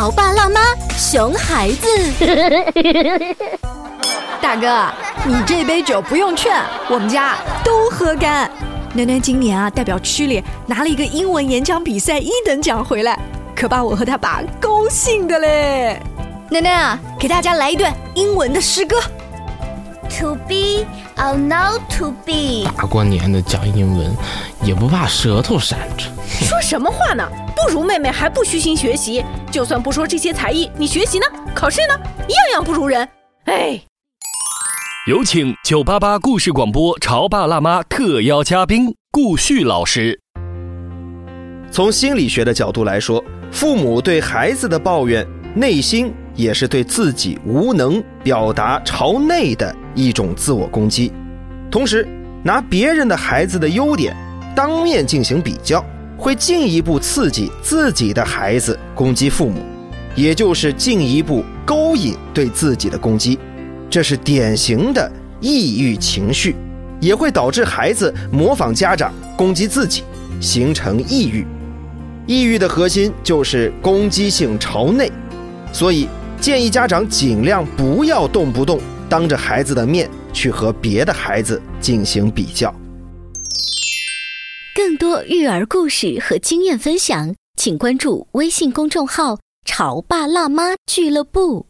潮爸辣妈熊孩子。大哥，你这杯酒不用劝，我们家都喝干。囡囡今年啊，代表区里拿了一个英文演讲比赛一等奖回来，可把我和他爸高兴的嘞。囡囡啊，给大家来一段英文的诗歌。To be or not to be？大过年的讲英文，也不怕舌头闪着。说什么话呢？不如妹妹还不虚心学习。就算不说这些才艺，你学习呢？考试呢？样样不如人。哎。有请九八八故事广播潮爸辣妈特邀嘉宾顾旭老师。从心理学的角度来说，父母对孩子的抱怨，内心也是对自己无能表达朝内的一种自我攻击。同时，拿别人的孩子的优点当面进行比较，会进一步刺激自己的孩子攻击父母，也就是进一步勾引对自己的攻击。这是典型的抑郁情绪，也会导致孩子模仿家长攻击自己，形成抑郁。抑郁的核心就是攻击性朝内，所以建议家长尽量不要动不动当着孩子的面去和别的孩子进行比较。更多育儿故事和经验分享，请关注微信公众号“潮爸辣妈俱乐部”。